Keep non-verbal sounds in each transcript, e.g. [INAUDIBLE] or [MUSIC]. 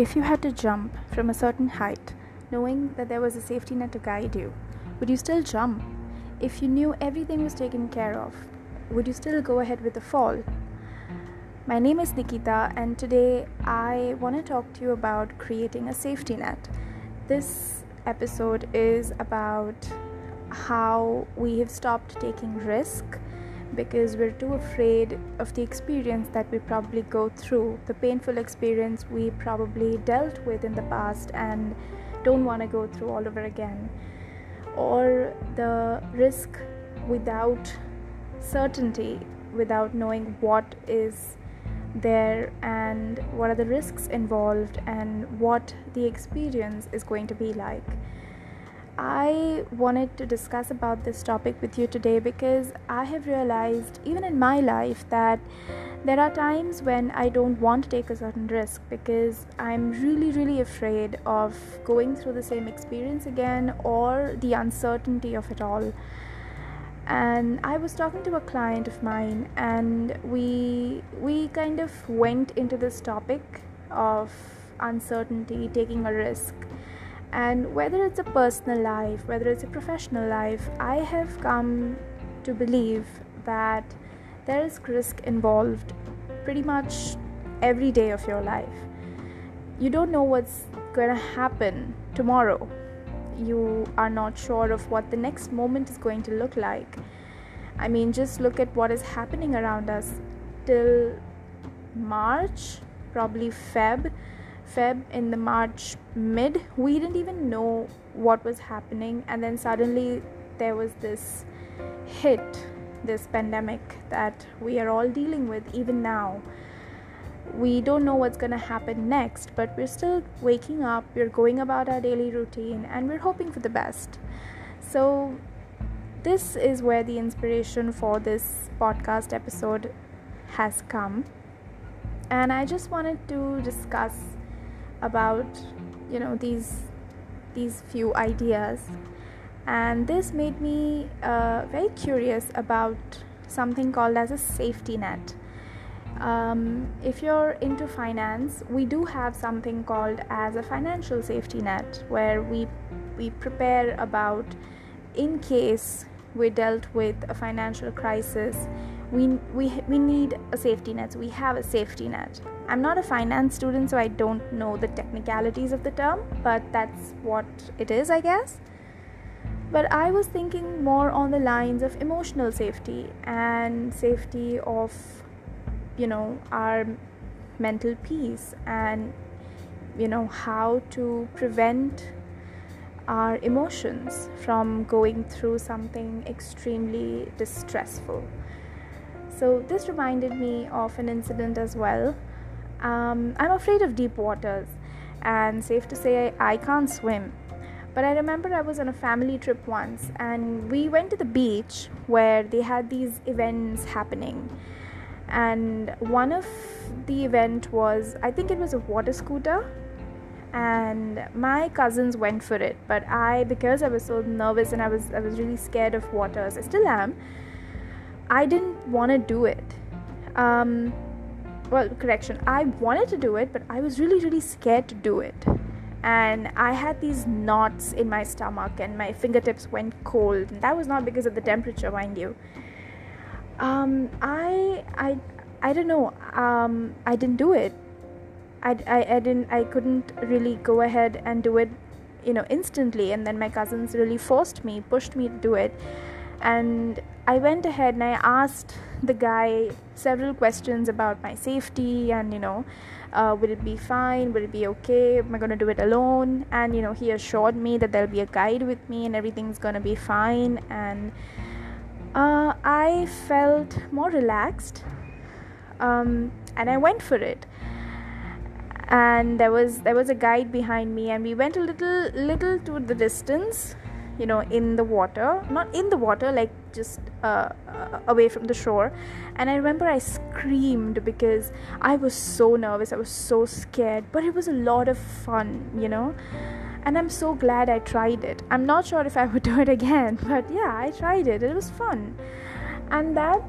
If you had to jump from a certain height, knowing that there was a safety net to guide you, would you still jump? If you knew everything was taken care of, would you still go ahead with the fall? My name is Nikita, and today I want to talk to you about creating a safety net. This episode is about how we have stopped taking risk because we're too afraid of the experience that we probably go through, the painful experience we probably dealt with in the past and don't want to go through all over again, or the risk without certainty, without knowing what is there and what are the risks involved and what the experience is going to be like. I wanted to discuss about this topic with you today because I have realized, even in my life, that there are times when I don't want to take a certain risk because I'm really, really afraid of going through the same experience again or the uncertainty of it all. And I was talking to a client of mine, and we we kind of went into this topic of uncertainty, taking a risk and whether it's a personal life, whether it's a professional life, I have come to believe that there is risk involved pretty much every day of your life. You don't know what's going to happen tomorrow. You are not sure of what the next moment is going to look like. I mean, just look at what is happening around us till March, probably Feb Feb in the March mid, we didn't even know what was happening, and then suddenly there was this hit, this pandemic that we are all dealing with even now. We don't know what's going to happen next, but we're still waking up, we're going about our daily routine, and we're hoping for the best. So, this is where the inspiration for this podcast episode has come. And I just wanted to discuss about you know these these few ideas. And this made me uh, very curious about something called as a safety net. Um, if you're into finance we do have something called as a financial safety net where we we prepare about in case we dealt with a financial crisis we we we need a safety net. We have a safety net. I'm not a finance student so i don't know the technicalities of the term but that's what it is i guess. But i was thinking more on the lines of emotional safety and safety of you know our mental peace and you know how to prevent our emotions from going through something extremely distressful so, this reminded me of an incident as well. Um, I'm afraid of deep waters, and safe to say, I can't swim. But I remember I was on a family trip once, and we went to the beach where they had these events happening. And one of the event was, I think it was a water scooter, and my cousins went for it. But I, because I was so nervous and I was, I was really scared of waters, I still am I didn't want to do it. Um, well, correction, I wanted to do it, but I was really, really scared to do it. And I had these knots in my stomach, and my fingertips went cold. And that was not because of the temperature, mind you. Um, I, I, I don't know. Um, I didn't do it. I, I, I didn't. I couldn't really go ahead and do it, you know, instantly. And then my cousins really forced me, pushed me to do it and I went ahead and I asked the guy several questions about my safety and you know uh, will it be fine? Will it be okay? Am i going to do it alone? And you know he assured me that there'll be a guide with me and everything's going to be fine. And uh, i felt more relaxed um, and i went for it. And there was there was a guide behind me and we went a little little to the distance you know in the water not in the water like just uh, uh, away from the shore. And i remember i screamed because i was so nervous i was so scared but it was a lot of fun you know? And i'm so glad i tried it. I'm not sure if i would [LAUGHS] do it again but yeah i tried it. It was fun. And that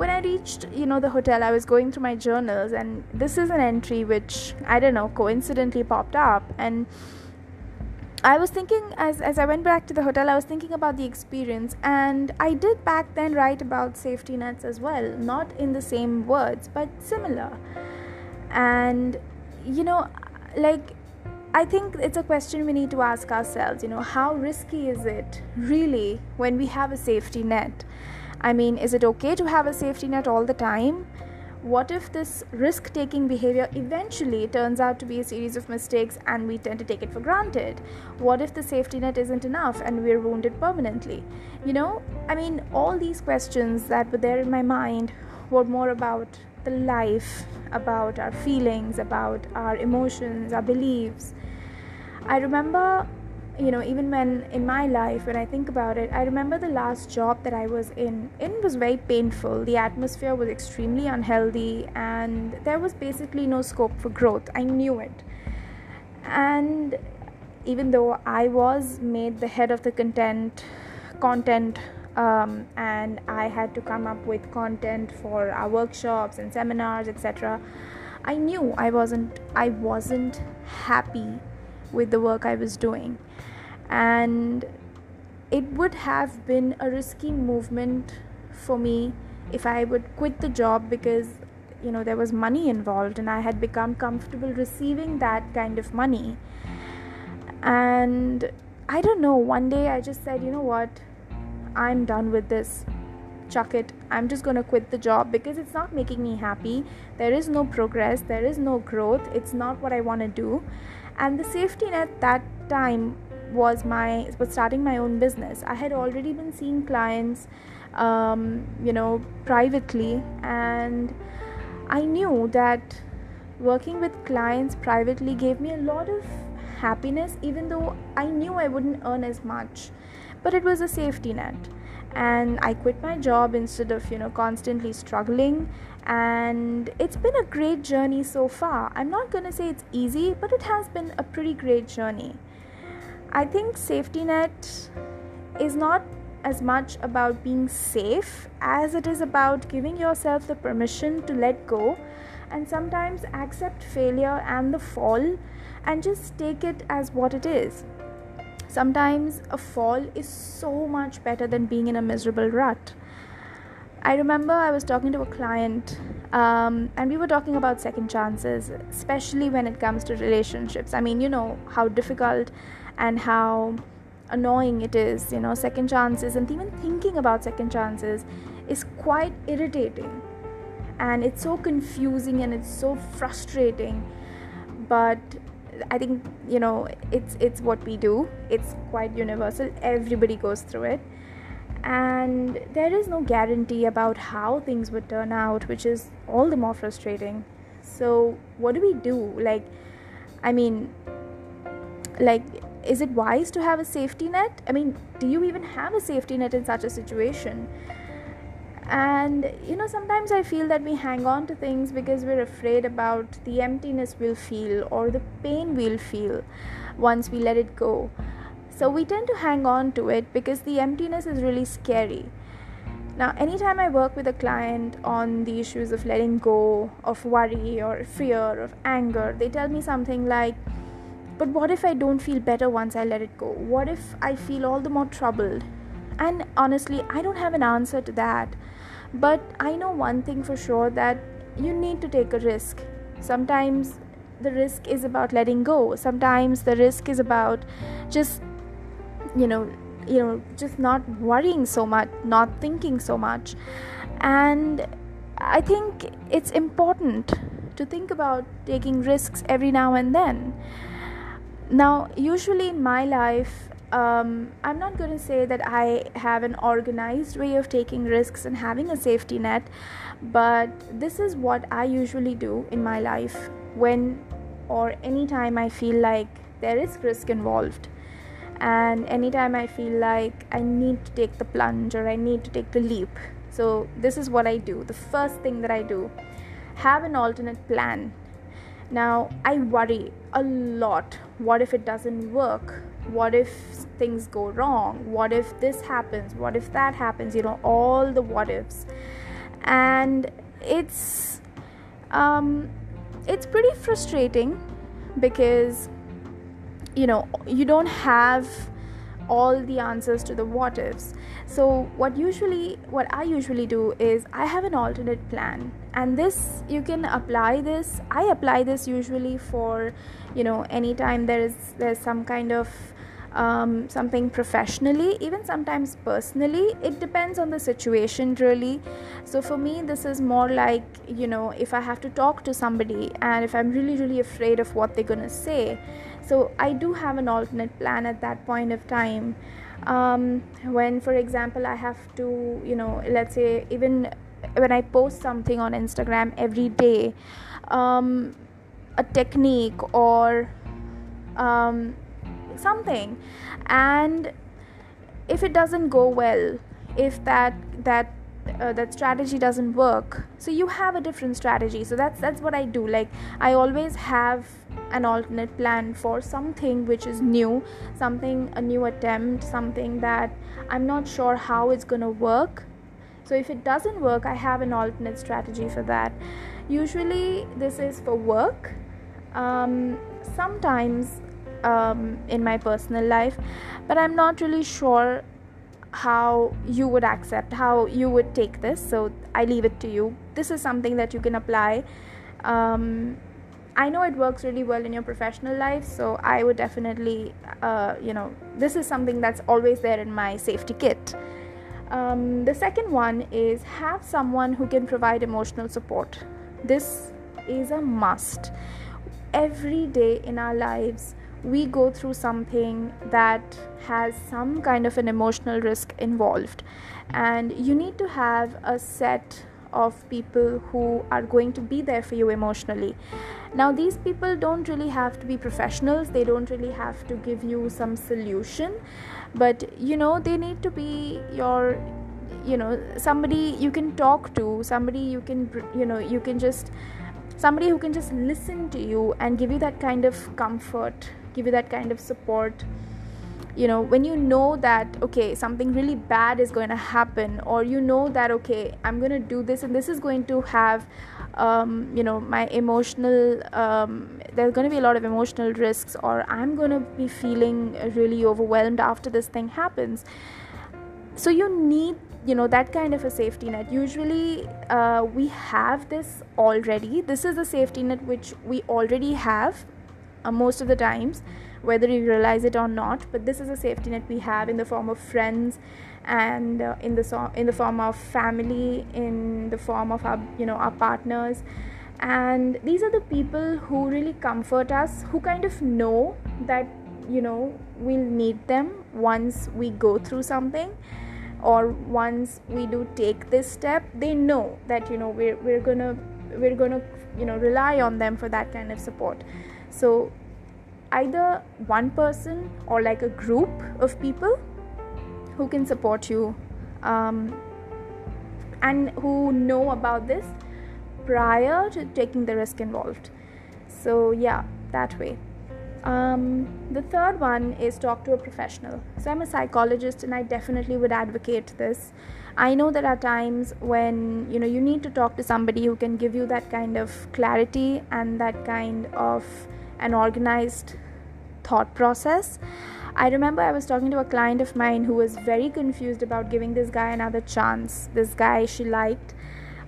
when I reached, you know, the hotel, I was going through my journals, and this is an entry which I don't know coincidentally popped up, and I was thinking as as I went back to the hotel, I was thinking about the experience, and I did back then write about safety nets as well, not in the same words, but similar, and you know, like I think it's a question we need to ask ourselves, you know, how risky is it really when we have a safety net? I mean, is it okay to have a safety net all the time? What if this risk taking behavior eventually turns out to be a series of mistakes and we tend to take it for granted? What if the safety net isn't enough and we're wounded permanently? You know, I mean, all these questions that were there in my mind were more about the life, about our feelings, about our emotions, our beliefs. I remember, you know, even when in my life, when I think about it, I remember the last job that I was in. It was very painful. The atmosphere was extremely unhealthy, and there was basically no scope for growth. I knew it. And even though I was made the head of the content, content um, and I had to come up with content for our workshops and seminars, etc. I knew I wasn't I wasn't happy with the work I was doing, and it would have been a risky movement for me if I would quit the job because you know there was money involved and I had become comfortable receiving that kind of money. And I don't know, one day I just said, you know what, I'm done with this. Chuck it. I'm just going to quit the job because it's not making me happy. There is no progress, there is no growth. It's not what I want to do. And the safety net that time was my was starting my own business. I had already been seeing clients um, you know, privately and I knew that working with clients privately gave me a lot of happiness even though I knew I wouldn't earn as much. But it was a safety net and i quit my job instead of you know constantly struggling. And it's been a great journey so far. I'm not going to say it's easy but it has been a pretty great journey i think safety net is not as much about being safe as it is about giving yourself the permission to let go and sometimes accept failure and the fall and just take it as what it is Sometimes a fall is so much better than being in a miserable rut. I remember I was talking to a client um, and we were talking about second chances, especially when it comes to relationships. I mean, you know how difficult and how annoying it is, you know, second chances, and even thinking about second chances is quite irritating. And it's so confusing and it's so frustrating. But I think you know it's it's what we do. It's quite universal. Everybody goes through it, and there is no guarantee about how things would turn out, which is all the more frustrating. So what do we do? Like, I mean, like, is it wise to have a safety net? I mean, do you even have a safety net in such a situation? and you know sometimes i feel that we hang on to things because we're afraid about the emptiness we'll feel or the pain we'll feel once we let it go so we tend to hang on to it because the emptiness is really scary now anytime i work with a client on the issues of letting go of worry or fear of anger they tell me something like but what if i don't feel better once i let it go what if i feel all the more troubled and honestly i don't have an answer to that but I know one thing for sure that you need to take a risk. Sometimes the risk is about letting go. Sometimes the risk is about just you know, you know, just not worrying so much, not thinking so much. And I think it's important to think about taking risks every now and then. Now, usually in my life, um, I'm not going to say that I have an organized way of taking risks and having a safety net, but this is what I usually do in my life when or anytime I feel like there is risk involved. And anytime I feel like I need to take the plunge or I need to take the leap. So, this is what I do. The first thing that I do have an alternate plan. Now, I worry a lot. What if it doesn't work? what if things go wrong? What if this happens? What if that happens? You know all the what ifs. And it's um, it's pretty frustrating because you know you don't have all the answers to the what ifs. So what usually what i usually do is i have an alternate plan and this you can apply this i apply this usually for you know anytime there is there's some kind of um, something professionally, even sometimes personally. It depends on the situation, really. So, for me, this is more like you know, if I have to talk to somebody and if I'm really, really afraid of what they're gonna say, so I do have an alternate plan at that point of time. Um, when, for example, I have to, you know, let's say, even when I post something on Instagram every day, um, a technique or um, something. And if it doesn't go well if that that uh, that strategy doesn't work so you have a different strategy. So that's that's what i do. Like i always have an alternate plan for something which is new something a new attempt something that i'm not sure how it's going to work so if it doesn't work i have an alternate strategy for that. Usually this is for work. Um, sometimes um, in my personal life but i'm not really sure how you would accept how you would take this. So i leave it to you. This is something that you can apply. Um, i know it works really well in your professional life so i would definitely uh, you know this is something that's always there in my safety kit um, the second one is have someone who can provide emotional support. This is a must. Every day in our lives we go through something that has some kind of an emotional risk involved. And you need to have a set of people who are going to be there for you emotionally. Now these people don't really have to be professionals. They don't really have to give you some solution but you know they need to be your you know somebody you can talk to somebody you can you know you can just somebody who can just listen to you and give you that kind of comfort give you that kind of support you know when you know that okay something really bad is going to happen or you know that okay i'm going to do this and this is going to have um, you know my emotional um, there's going to be a lot of emotional risks or i'm going to be feeling really overwhelmed after this thing happens. So you need you know that kind of a safety net. Usually uh, we have this already. This is a safety net which we already have uh, most of the times whether you realize it or not but this is a safety net we have in the form of friends and uh, in the so- in the form of family in the form of our you know our partners. And these are the people who really comfort us who kind of know that you know we'll need them once we go through something or once we do take this step. They know that you know we're, we're gonna we're gonna you know rely on them for that kind of support. So either one person or like a group of people who can support you um, and who know about this prior to taking the risk involved. So yeah that way. Um, the third one is talk to a professional. So i'm a psychologist and i definitely would advocate this. I know there are times when you know you need to talk to somebody who can give you that kind of clarity and that kind of an organized thought process. I remember I was talking to a client of mine who was very confused about giving this guy another chance. This guy she liked,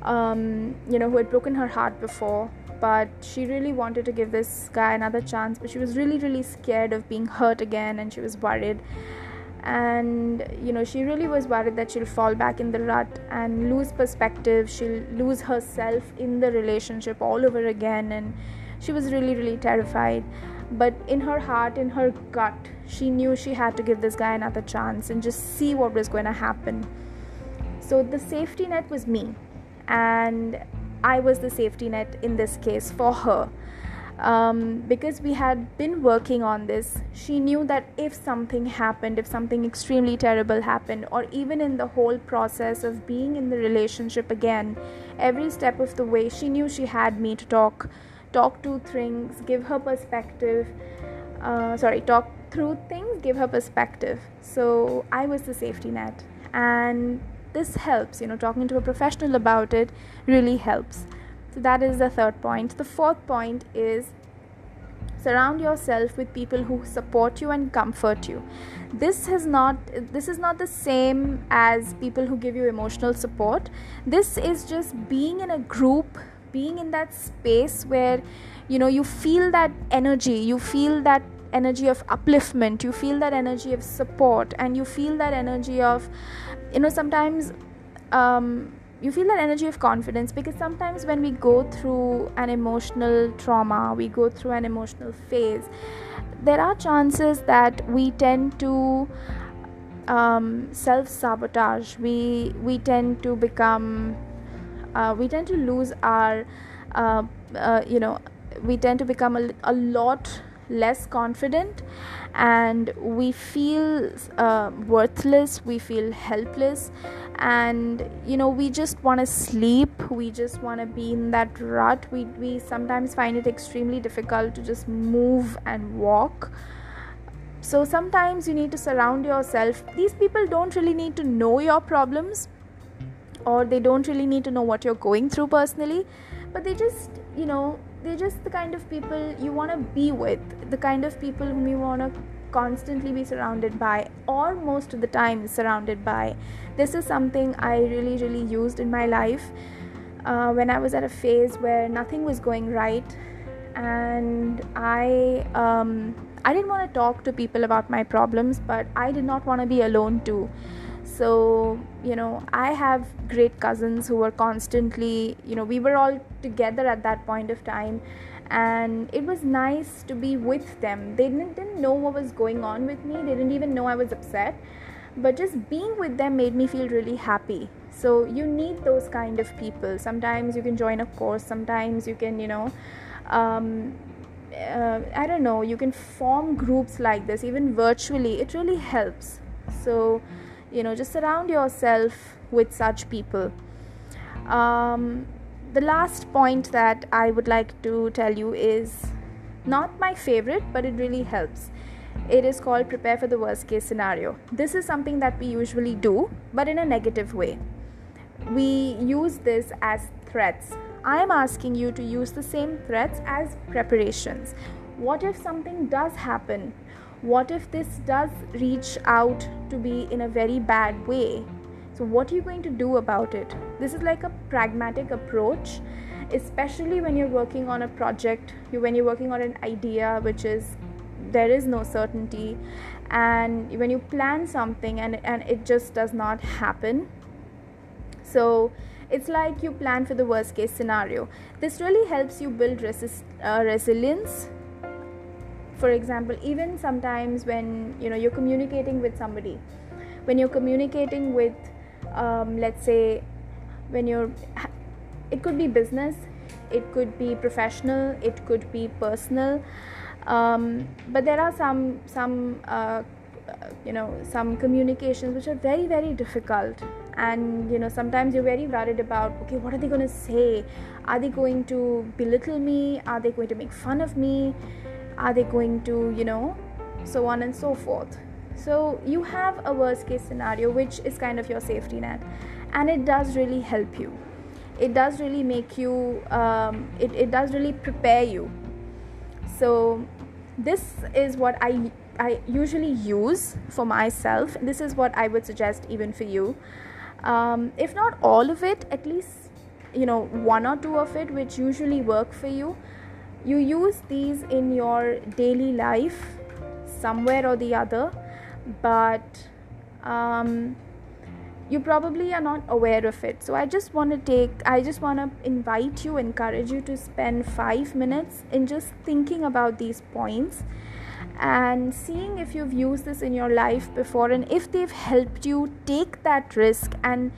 um, you know, who had broken her heart before, but she really wanted to give this guy another chance, but she was really, really scared of being hurt again and she was worried. And you know, she really was worried that she'll fall back in the rut and lose perspective, she'll lose herself in the relationship all over again, and she was really, really terrified. But in her heart in her gut she knew she had to give this guy another chance and just see what was going to happen. So the safety net was me. And i was the safety net in this case for her. Um, because we had been working on this, she knew that if something happened, if something extremely terrible happened, or even in the whole process of being in the relationship again, every step of the way, she knew she had me to talk talk to things, give her perspective. Uh, sorry, talk through things, give her perspective. So I was the safety net. And this helps you know talking to a professional about it really helps so that is the third point the fourth point is surround yourself with people who support you and comfort you this is not this is not the same as people who give you emotional support this is just being in a group being in that space where you know you feel that energy you feel that energy of upliftment you feel that energy of support and you feel that energy of you know sometimes um, you feel that energy of confidence because sometimes when we go through an emotional trauma we go through an emotional phase there are chances that we tend to um, self sabotage we we tend to become uh, we tend to lose our uh, uh, you know we tend to become a, a lot less confident and we feel uh, worthless we feel helpless and you know we just want to sleep we just want to be in that rut. We we sometimes find it extremely difficult to just move and walk. So sometimes you need to surround yourself. These people don't really need to know your problems or they don't really need to know what you're going through personally but they just you know they're just the kind of people you want to be with the kind of people whom you want to constantly be surrounded by or most of the time surrounded by. This is something i really really used in my life uh, when i was at a phase where nothing was going right and i um, i didn't want to talk to people about my problems but i did not want to be alone too so you know i have great cousins who were constantly you know we were all together at that point of time and it was nice to be with them. They didn't, didn't know what was going on with me. They didn't even know i was upset. But just being with them made me feel really happy. So you need those kind of people. Sometimes you can join a course. Sometimes you can you know um, uh, i don't know. You can form groups like this even virtually. It really helps. So you know just surround yourself with such people. Um, the last point that i would like to tell you is not my favorite but it really helps. It is called prepare for the worst case scenario. This is something that we usually do but in a negative way. We use this as threats. I am asking you to use the same threats as preparations. What if something does happen what if this does reach out to be in a very bad way? So what are you going to do about it? This is like a pragmatic approach especially when you're working on a project when you're working on an idea which is there is no certainty and when you plan something and and it just does not happen. So it's like you plan for the worst case scenario. This really helps you build resist, uh, resilience for example even sometimes when you know you're communicating with somebody when you're communicating with um, let's say when you're it could be business it could be professional it could be personal um, but there are some some uh, you know some communications which are very very difficult. And you know sometimes you're very worried about okay what are they going to say? Are they going to belittle me? Are they going to make fun of me are they going to you know so on and so forth. So you have a worst case scenario which is kind of your safety net and it does really help you. It does really make you um, it, it does really prepare you. So this is what i i usually use for myself. This is what i would suggest even for you. Um, if not all of it at least you know one or two of it which usually work for you you use these in your daily life somewhere or the other but um, you probably are not aware of it. So i just want to take i just want to invite you encourage you to spend 5 minutes in just thinking about these points and seeing if you've used this in your life before and if they've helped you take that risk and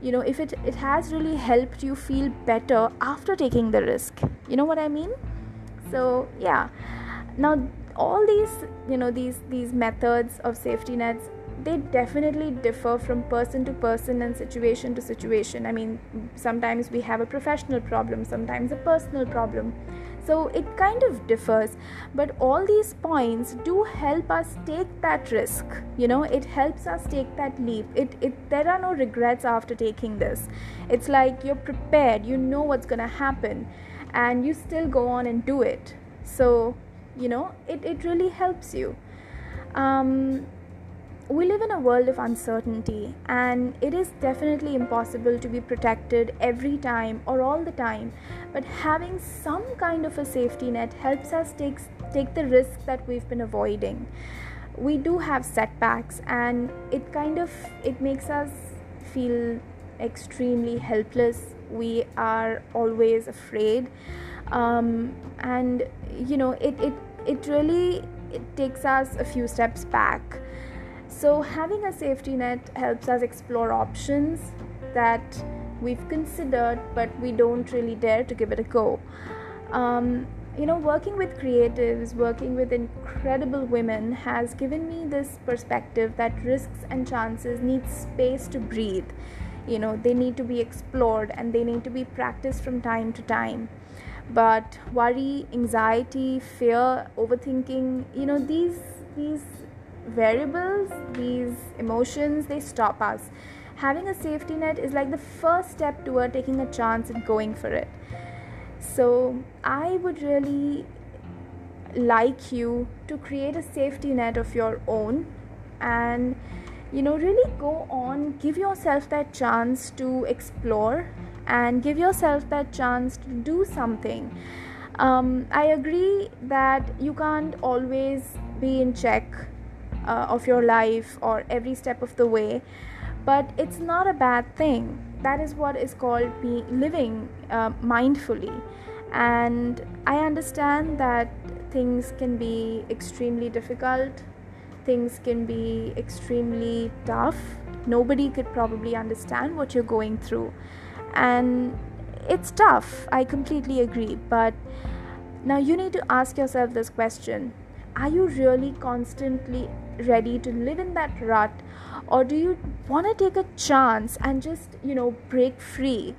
you know if it, it has really helped you feel better after taking the risk. You know what i mean so yeah. Now all these you know these these methods of safety nets they definitely differ from person to person and situation to situation. I mean sometimes we have a professional problem sometimes a personal problem. So it kind of differs. But all these points do help us take that risk. You know it helps us take that leap. It, it there are no regrets after taking this. It's like you're prepared. You know what's going to happen and you still go on and do it so you know it, it really helps you um, we live in a world of uncertainty, and it is definitely impossible to be protected every time or all the time. But having some kind of a safety net helps us take, take the risk that we've been avoiding. We do have setbacks, and it kind of it makes us feel extremely helpless. We are always afraid, um, and you know it it it really it takes us a few steps back so, having a safety net helps us explore options that we've considered but we don't really dare to give it a go. Um, you know, working with creatives, working with incredible women has given me this perspective that risks and chances need space to breathe. You know, they need to be explored and they need to be practiced from time to time. But worry, anxiety, fear, overthinking, you know, these these variables, these emotions, they stop us. Having a safety net is like the first step toward taking a chance and going for it. So, I would really like you to create a safety net of your own and you know really go on give yourself that chance to explore and give yourself that chance to do something. Um, i agree that you can't always be in check uh, of your life or every step of the way but it's not a bad thing. That is what is called be living uh, mindfully. And i understand that things can be extremely difficult things can be extremely tough. Nobody could probably understand what you're going through. And it's tough. I completely agree. But now you need to ask yourself this question. Are you really constantly ready to live in that rut? Or do you want to take a chance and just you know break free?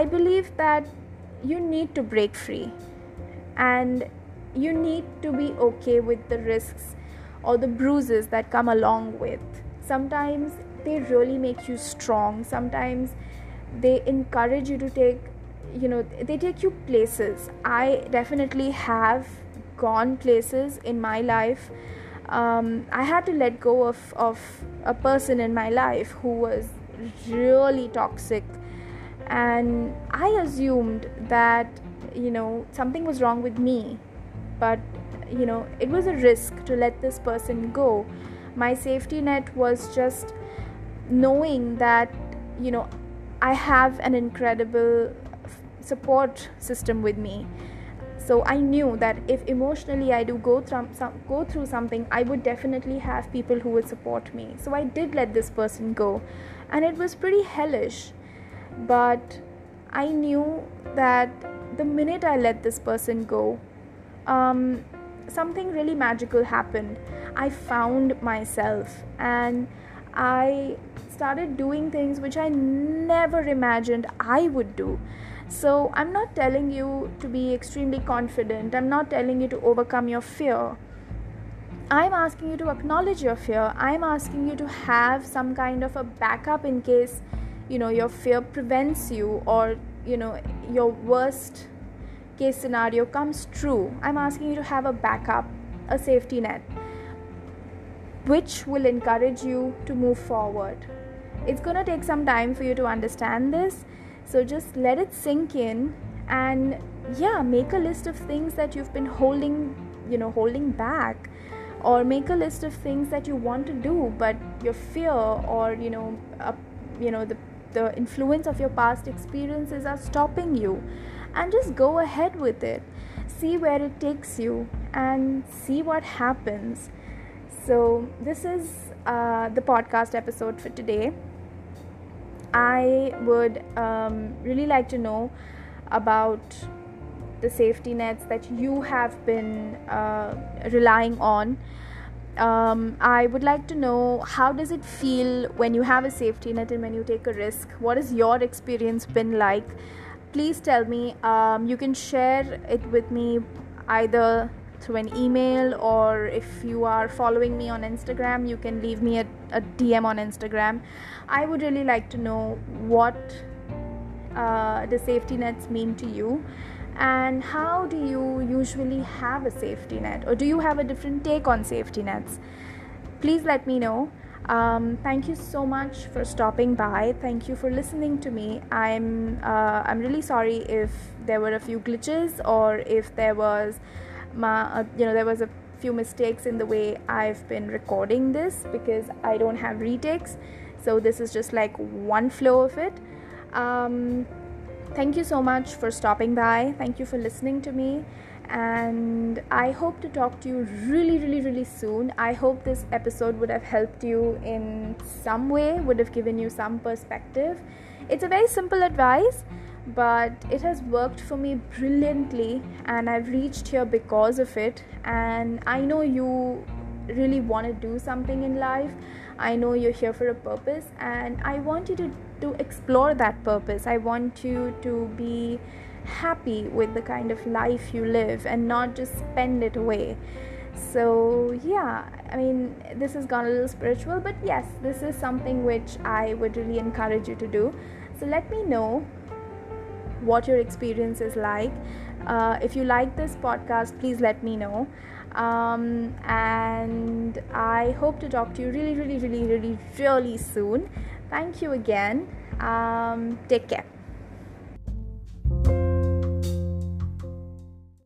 I believe that you need to break free. And you need to be okay with the risks or the bruises that come along with sometimes they really make you strong sometimes they encourage you to take you know they take you places i definitely have gone places in my life um, I had to let go of, of a person in my life who was really toxic. And I assumed that, you know, something was wrong with me. But, you know, it was a risk to let this person go. My safety net was just knowing that, you know, I have an incredible support system with me. So i knew that if emotionally i do go through some, go through something i would definitely have people who would support me. So i did let this person go and it was pretty hellish. But i knew that the minute i let this person go um, something really magical happened i found myself and i started doing things which i never imagined i would do so, I'm not telling you to be extremely confident, I'm not telling you to overcome your fear. I'm asking you to acknowledge your fear. I'm asking you to have some kind of a backup in case you know your fear prevents you or you know your worst case scenario comes true. I'm asking you to have a backup, a safety net which will encourage you to move forward. It's to take some time for you to understand this so just let it sink in and yeah, make a list of things that you've been holding, you know, holding back or make a list of things that you want to do but your fear or you know, uh, you know the the influence of your past experiences are stopping you and just go ahead with it see where it takes you and see what happens so this is uh, the podcast episode for today I would um, really like to know about the safety nets that you have been uh, relying on. um, I would like to know how does it feel when you have a safety net and when you take a risk? What has your experience been like? Please tell me. Um, you can share it with me either through an email or if you are following me on Instagram, you can leave me a, a DM on Instagram. I would really like to know what uh, the safety nets mean to you and how do you usually have a safety net or do you have a different take on safety nets please let me know um, thank you so much for stopping by thank you for listening to me i'm uh, i'm really sorry if there were a few glitches or if there was my uh, you know there was a few mistakes in the way i've been recording this because i don't have retakes so this is just like one flow of it um, thank you so much for stopping by. Thank you for listening to me. And I hope to talk to you really, really, really soon. I hope this episode would have helped you in some way, would have given you some perspective. It's a very simple advice, but it has worked for me brilliantly, and I've reached here because of it. And I know you really want to do something in life. I know you're here for a purpose, and I want you to to explore that purpose. I want you to be happy with the kind of life you live and not just spend it away. So, yeah, I mean, this has gone a little spiritual, but yes, this is something which I would really encourage you to do. So, let me know what your experience is like. Uh, if you like this podcast, please let me know. Um, and I hope to talk to you really, really, really, really, really soon. Thank you again. Um, take care.